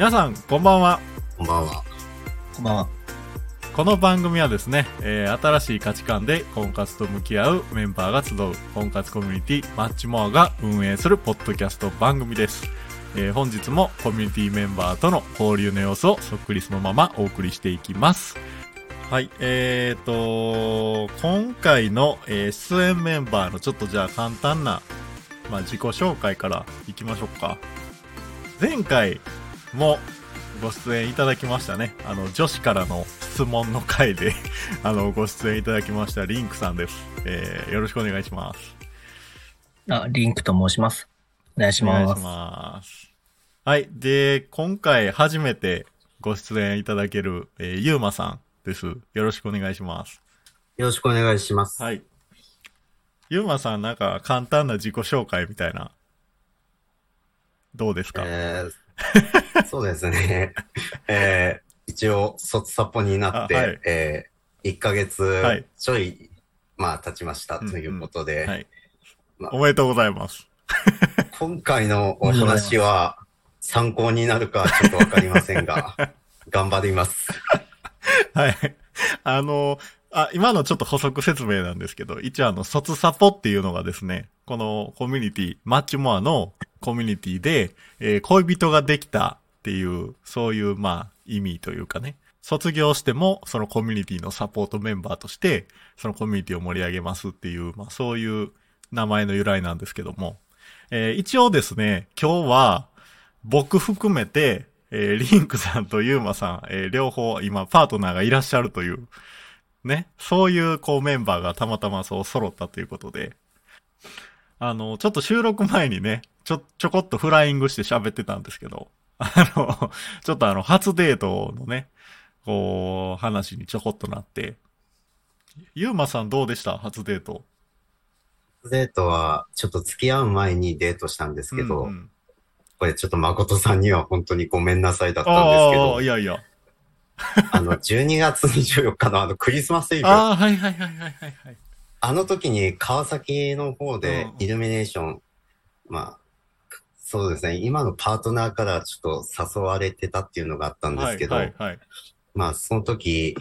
皆さんこんばんはこんばんは。こんばんは。この番組はですね、えー新しい価値観で婚活と向き合うメンバーが集う婚活コミュニティマッチモアが運営するポッドキャスト番組です。えー本日もコミュニティメンバーとの交流の様子をそっくりそのままお送りしていきます。はい、えーと、今回の、えー出演メンバーのちょっとじゃあ簡単な、まあ、自己紹介からいきましょうか。前回もご出演いただきましたね。あの、女子からの質問の回で、あの、ご出演いただきましたリンクさんです。えーよろしくお願いします。あ、リンクと申します。お願いします。お願いします。はい。で、今回初めてご出演いただける、えーゆうまさんです。よろしくお願いします。よろしくお願いします。はい。ゆうまさん、なんか簡単な自己紹介みたいな、どうですか、えー そうですね。えー一応、卒サポになって、あはいえー、1ヶ月はいちょい、まあ、経ちましたということで、はいま。あおめでとうございます。今回のお話は参考になるかちょっとわかりませんが、頑張ります。はい。あの、あ、今のちょっと補足説明なんですけど、一応あの、卒サポっていうのがですね、このコミュニティ、マッチモアのコミュニティで、えー恋人ができたっていう、そういう、まあ、意味というかね、卒業しても、そのコミュニティのサポートメンバーとして、そのコミュニティを盛り上げますっていう、まあ、そういう名前の由来なんですけども、えー一応ですね、今日は、僕含めて、えーリンクさんとユーマさん、えー両方今パートナーがいらっしゃるという、ね、そういうこうメンバーがたまたまそう揃ったということで、あの、ちょっと収録前にね、ちょ、ちょこっとフライングして喋ってたんですけど、あの、ちょっとあの、初デートのね、こう、話にちょこっとなって、ユーマさんどうでした？初デート。デートは、ちょっと付き合う前にデートしたんですけど、うんうんこれちょっと誠さんには本当にごめんなさいだったんですけどい、やいや。あの、12月24日のあのクリスマスイブ、ああ、はいはいはいはいはいはい。あの時に川崎の方でうんイルミネーション、まあ、そうですね、今のパートナーからちょっと誘われてたっていうのがあったんですけど、はいはいはい。まあその時、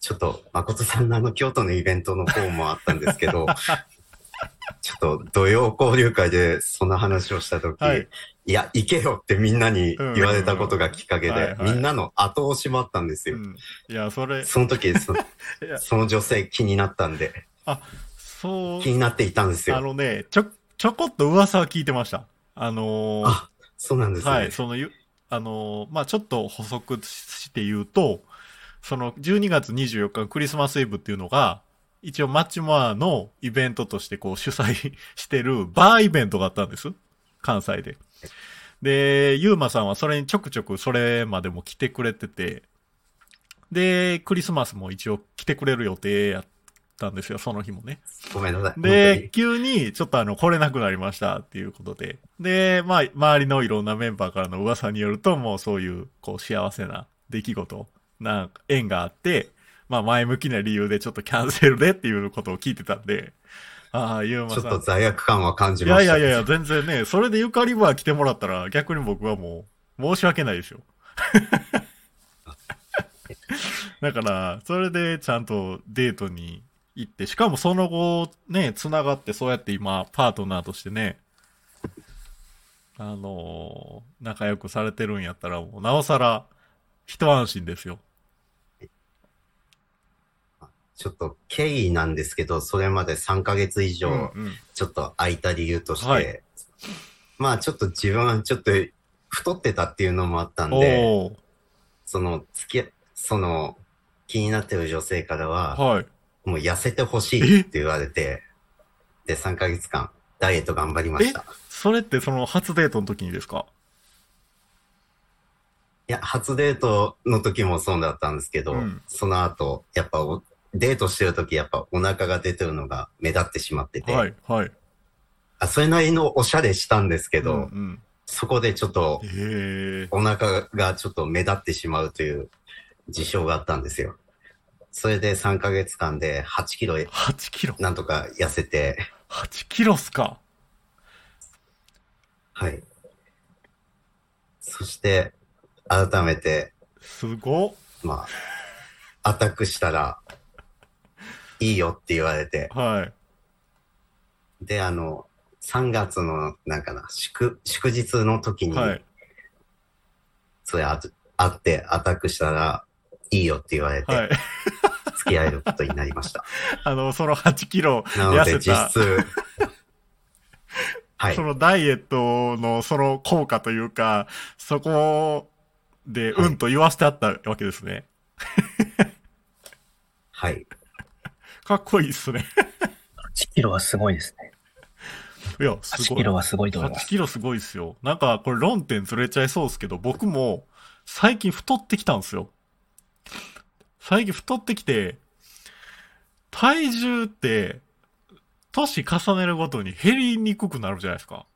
ちょっと誠さんのあの京都のイベントの方もあったんですけど、ちょっと土曜交流会でその話をした時、はいい、や、行けよってみんなに言われたことがきっかけうんうんうんはいはいで、みんなの後押しもあったんですよ。うん。いや、それ、その時 そ、その女性気になったんで、そう気、になっていたんですよ。あのね、ちょ、ちょこっと噂は聞いてました。あのーあ、そうなんですね。はい、そのゆ、あのーまあ、ちょっと補足して言うと、その12月24日クリスマスイブっていうのが、一応マッチモアのイベントとしてこう主催 してるバーイベントがあったんです。関西で。で、ゆうまさんはそれにちょくちょくそれまでも来てくれてて、で、クリスマスも一応来てくれる予定やったんですよ、その日もね。ごめんなさい。で、急にちょっとあの、来れなくなりましたっていうことで。で、まあ、周りのいろんなメンバーからの噂によると、もうそういう、こう、幸せな出来事、なんか、縁があって、まあ、前向きな理由でちょっとキャンセルでっていうことを聞いてたんで、ああ、ゆうまさん。ちょっと罪悪感は感じいました。やいやいやいや、全然ね、それでゆかりバー来てもらったら、逆に僕はもう、申し訳ないですよ。だから、それでちゃんとデートに行って、しかもその後、ね、繋がって、そうやって今、パートナーとしてね、あのー仲良くされてるんやったら、もう、なおさら、一安心ですよ。ちょっと経緯なんですけど、それまで3ヶ月以上、うんうんちょっと空いた理由として、はいまあちょっと自分はちょっと太ってたっていうのもあったんで、その付き合、その気になってる女性からは、はい。もう痩せてほしいって言われて、で、3ヶ月間ダイエット頑張りました。いそれってその初デートの時にですか？や、初デートの時もそうだったんですけど、うんその後、やっぱおデートしてる時やっぱお腹が出てるのが目立ってしまってて、はい、はい。あそれなりのおしゃれしたんですけど、うんうん、そこでちょっと。お腹がちょっと目立ってしまうという事象があったんですよ。それで3ヶ月間で8キロ8キロ？なんとか痩せて、8キロっすか？はい。そして、改めて、すごっ。まあ、アタックしたら、いいよって言われて、はい。で、あの、3月の、なんかな、祝、祝日の時に、はい。それあ会ってアタックしたら、いいよって言われて、はい。付き合えることになりました。あの、その8キロなので、痩せた、実質、はいそ。のダイエットのその効果というか、そこで、はいうんと言わせてあったわけですね。はい。かっこいいっすね。8キロはすごいですね。いや、す8ごい。キロはすごいと思いま8す。キロすごいっすよ。なんか、これ論点ずれちゃいそうですけど、僕も最近太ってきたんですよ。最近太ってきて、体重って、年重ねるごとに減りにくくなるじゃないですか。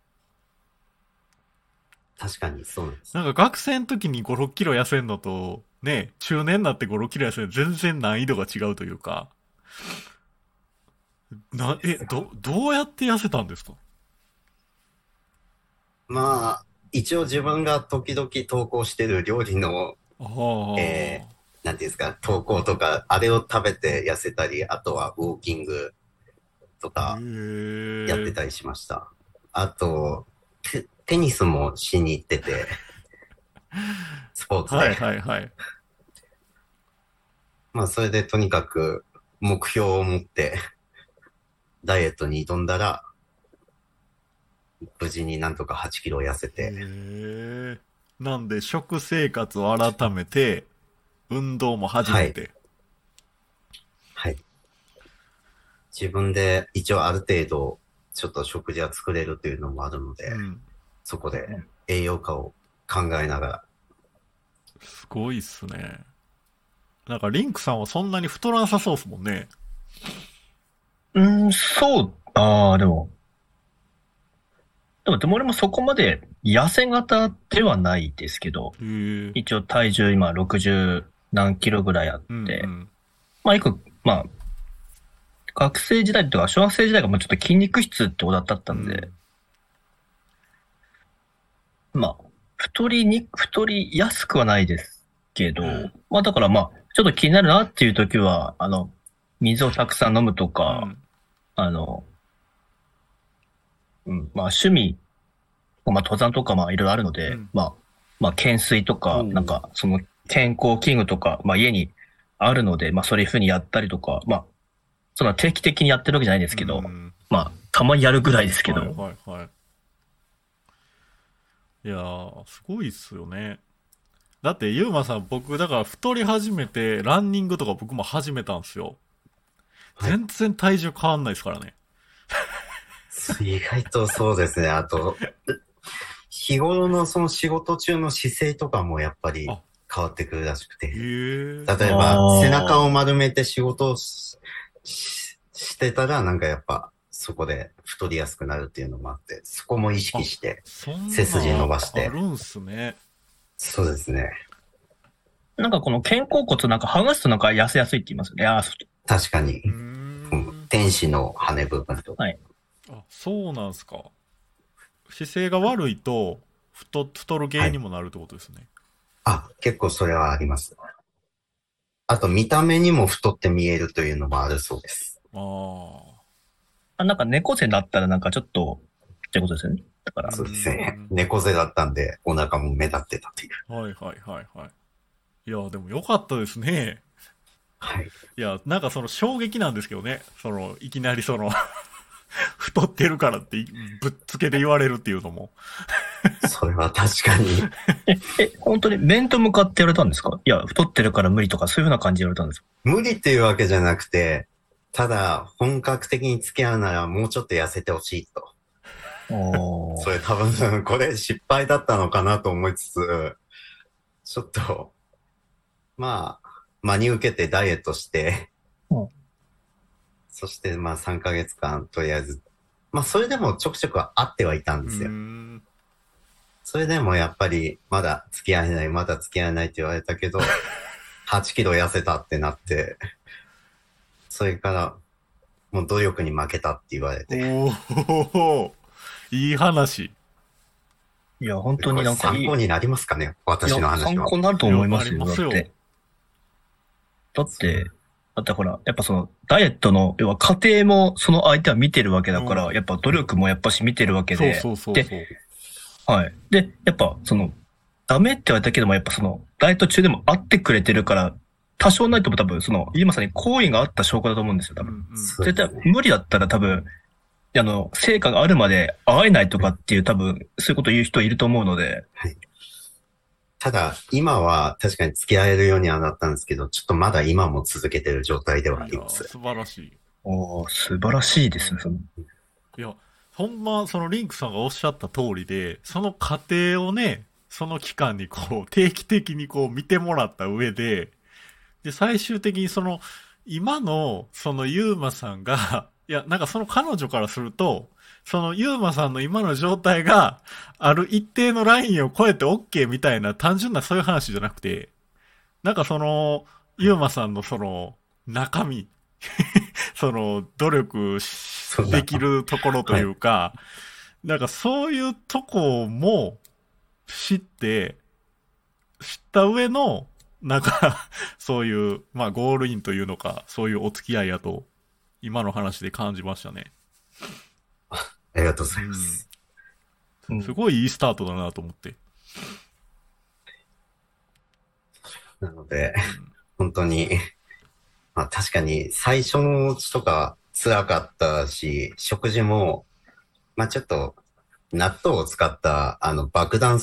確かにそうなんです。なんか学生の時に5、6キロ痩せんのと、ね、中年になって5、6キロ痩せるの全然難易度が違うというか。な、え、ど、どうやって痩せたんですか？まあ、一応自分が時々投稿してる料理の、えなんていうんですか、投稿とか、あれを食べて痩せたり、あとはウォーキングとかやってたりしました。あとテ、テニスもしに行ってて、スポーツで。はいはいはい。まあ、それでとにかく目標を持って、ダイエットに挑んだら、無事になんとか8キロ痩せへて、え。なんで、食生活を改めて、運動も始めて。はい。自分で一応ある程度、ちょっと食事は作れるというのもあるので、うん。そこで栄養価を考えながら、すごいっすね。なんか、リンクさんはそんなに太らなさそうっすもんね。うーん、そう、ああ、でも。でも、でも俺もそこまで痩せ型ではないですけど。一応体重今60何キロぐらいあって、うんうん。まあ、よく、まあ、学生時代とか小学生時代がもうちょっと筋肉質ってことだったんで、まあ、太りに、太りやすくはないですけど、うん。まあだからまあ、ちょっと気になるなっていう時は、あの、水をたくさん飲むとうか、ん。あの、うん、まあ趣味、まあ登山とかまあいろいろあるので、うん。まあ、まあ懸垂とか、なんかその健康器具とか、まあ家にあるので、まあそういうふうにやったりとか、まあ、そんな定期的にやってるわけじゃないですけど、うんまあ、たまにやるぐらいですけど、はいはいはい。いやー、すごいっすよね。だって、ゆうまさん、僕、だから太り始めて、ランニングとか僕も始めたんですよ。はい全然体重変わんないですからね。意外とそうですね。あと、日頃のその仕事中の姿勢とかもやっぱりあ変わってくるらしくて。例えあばー、背中を丸めて仕事をしししてたら、なんかやっぱ、そこで太りやすくなるっていうのもあって、そこも意識して、背筋伸ばしてあるんすね。そうですね。なんかこの肩甲骨なんか剥がすとなんか痩せやすいって言いますよね。ああ、そう確かに天使の羽部分とか。あ、そうなんすか。姿勢が悪いと、太、太る原因にもなるってことですね。あ、結構それはあります。あと、見た目にも太って見えるというのもあるそうです。ああ。あなんか猫背だったらなんかちょっと、ってことですよね。だから、そうですねうん。猫背だったんで、お腹も目立ってたという。はいはいはいはい。いや、でもよかったですね。はい。いや、なんかその衝撃なんですけどね。その、いきなりその、太ってるからってぶっつけで言われるっていうのも。それは確かに。え、え、本当に面と向かって言われたんですか？いや、太ってるから無理とかそういうふうな感じで言われたんですか？無理っていうわけじゃなくて、ただ、本格的に付き合うならもうちょっと痩せてほしいと。おそれ多分、これ失敗だったのかなと思いつつ、ちょっと、まあ、真に受けてダイエットしてうん、そしてまあ3ヶ月間とりあえず、まあそれでもちょくちょく会ってはいたんうですよ。それでもやっぱりまだ付き合えない、まだ付き合えないって言われたけど、8キロ痩せたってなって、それからもう努力に負けたって言われて、おおいい話。いや、本当になんか参考になりますかね私のいや話は。参考になると思いますよだって。だって、だってほら、やっぱその、ダイエットの、要は家庭もその相手は見てるわけだから、うんやっぱ努力もやっぱし見てるわけで、そうそうそう。はい。で、やっぱその、ダメって言われたけども、やっぱその、ダイエット中でも会ってくれてるから、多少ないとも多分、その、ゆうまさんに好意があった証拠だと思うんですよ、多分。うんうん絶対無理だったら多分、あの、成果があるまで会えないとかっていう多分、そういうこと言う人いると思うので、ただ、今は確かに付き合えるようにはなったんですけど、ちょっとまだ今も続けてる状態ではあります。素晴らしい。おー素晴らしいですね、その。いや、ほんま、そのリンクさんがおっしゃった通りで、その過程をね、その期間にこう、定期的にこう見てもらった上で、で、最終的にその、今の、そのユーマさんが、いや、なんかその彼女からすると、そのユーマさんの今の状態が、ある一定のラインを超えて OK みたいな単純なそういう話じゃなくて、なんかその、ユーマさんのその、中身、その、努力できるところというか、なんかそういうとこも知って、知った上の、なんか、そういう、まあゴールインというのか、そういうお付き合いやと、今の話で感じましたね。ありがとうございます。うんすごいいいスタートだなと思って。なので、本当に、まあ確かに最初のうちとか辛かったし、食事も、まあちょっと納豆を使ったあの爆弾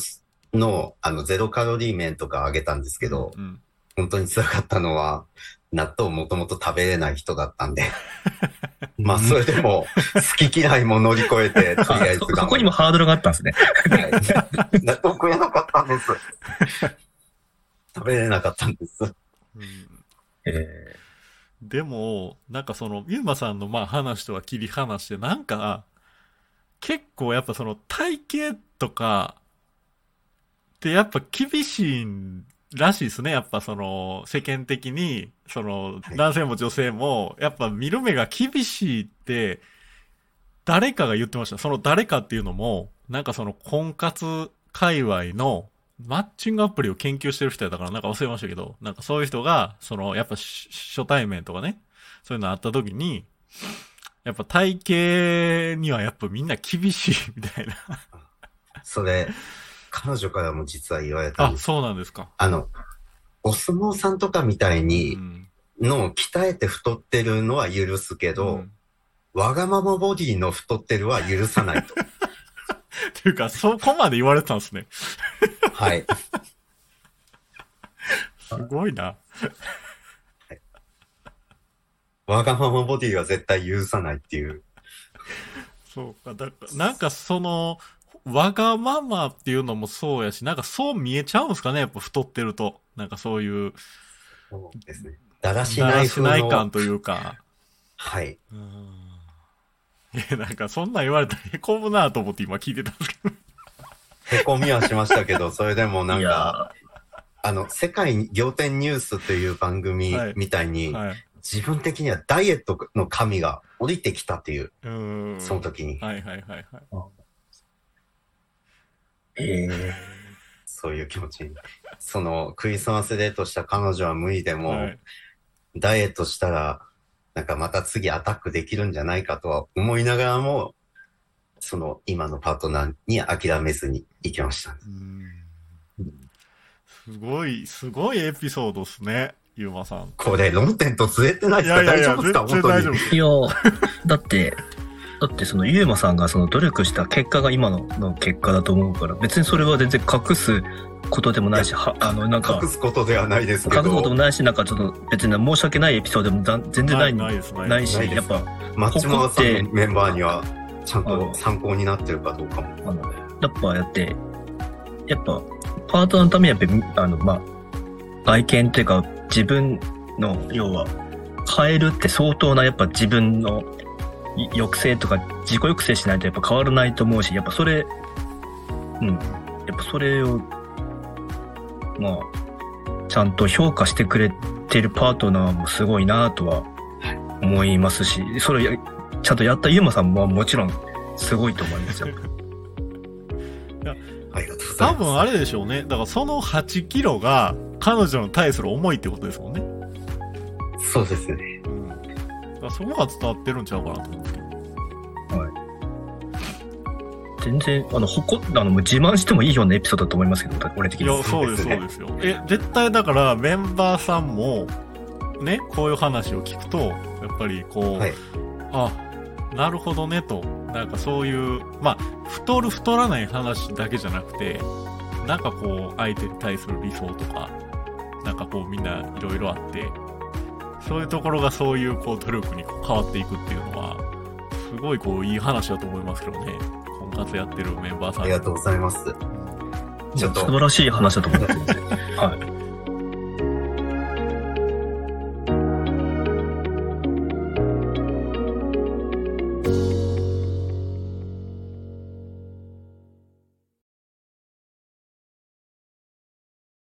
のあのゼロカロリー麺とかあげたんですけど、うん。本当に辛かったのは、納豆もともと食べれない人だったんで、まあそれでも好き嫌いも乗り越えて、とりあえずそそこにもハードルがあったんですね。はい納豆食えなかったんです。食べれなかったんです。うんえでも、なんかその、ゆうまさんのまあ話とは切り離して、なんか、結構やっぱその体型とか、ってやっぱ厳しいらしいですね。やっぱその、世間的に、その、はい男性も女性も、やっぱ見る目が厳しいって、誰かが言ってました。その誰かっていうのも、なんかその婚活界隈のマッチングアプリを研究してる人やったからなんか忘れましたけど、なんかそういう人が、そのやっぱし初対面とかね、そういうのあった時に、やっぱ体型にはやっぱみんな厳しいみたいな。それ、彼女からも実は言われたんあ、です。そうなんですか。あの、お相撲さんとかみたいうに、ん。の鍛えて太ってるのは許すけど、うんわがままボディの太ってるは許さないと。っていうか、そこまで言われてたんですね。はい。すごいな。わがままボディは絶対許さないっていう。そうか。だから、なんかその、わがままっていうのもそうやし、なんかそう見えちゃうんですかね、やっぱ太ってると。なんかそういう、そうですね。だらしない風の。ない感というか。はい。うん。え、なんかそんなん言われたら へこむなと思って今聞いてたんですけど。へこみはしましたけど、それでもなんいか、やあの、世界仰天ニュースという番組はいみたいに、はい。自分的にはダイエットの神が降りてきたっていう、う。その時に、はいはいはいはい。ええそういう気持ちに。その、クリスマスデートした彼女は無理でも、はい。ダイエットしたら、なんかまた次アタックできるんじゃないかとは思いながらも、その今のパートナーに諦めずに行きました。うんすごい、すごいエピソードですね、ゆうまさん。これ論点とずれてないいですか大丈夫ですか？本当に。いや、だって、だってそのユーマさんがその努力した結果が今のの結果だと思うから、別にそれは全然隠すことでもないし、はあの、なんか隠、すことではないですけ隠すこともど、ないし、なんかちょっと別に申し訳ないエピソードでもざ全然ないないないし、やっぱ、マッチモアさんのメンバーには、ちゃんと参考になってるかどうかも。あの、やっぱやって、やっぱ、パートナーのためにやっぱり、あの、まあ、外見っていうか、自分の、要は、変えるって相当な、やっぱ自分のい抑制とか、自己抑制しないとやっぱ変わらないと思うし、やっぱそれ、うん、やっぱそれを、まあ、ちゃんと評価してくれてるパートナーもすごいなとは思いますし、それやちゃんとやったユーマさんももちろんすごいと思いますよ。ありがとうござい多ます。分あれでしょうね。だからその8キロが彼女に対する思いってことですもんね。そうですね。うん。だからそこが伝わってるんちゃうかなと思うんですけど。全然、あの、ほこ、あの、もう自慢してもいいようなエピソードだと思いますけど、俺的に。そうです、そうそうでですよ。え、絶対だからメンバーさんも、ね、こういう話を聞くと、やっぱりこう、はい。あ、なるほどねと、なんかそういう、まあ、太る太らない話だけじゃなくて、なんかこう、相手に対する理想とか、なんかこうみんないろいろあって、そういうところがそういうこう努力にこう変わっていくっていうのは、すごいこういい話だと思いますけどね。婚活やってるメンバーさんありがとうございます。ちょっと素晴らしい話だと思います。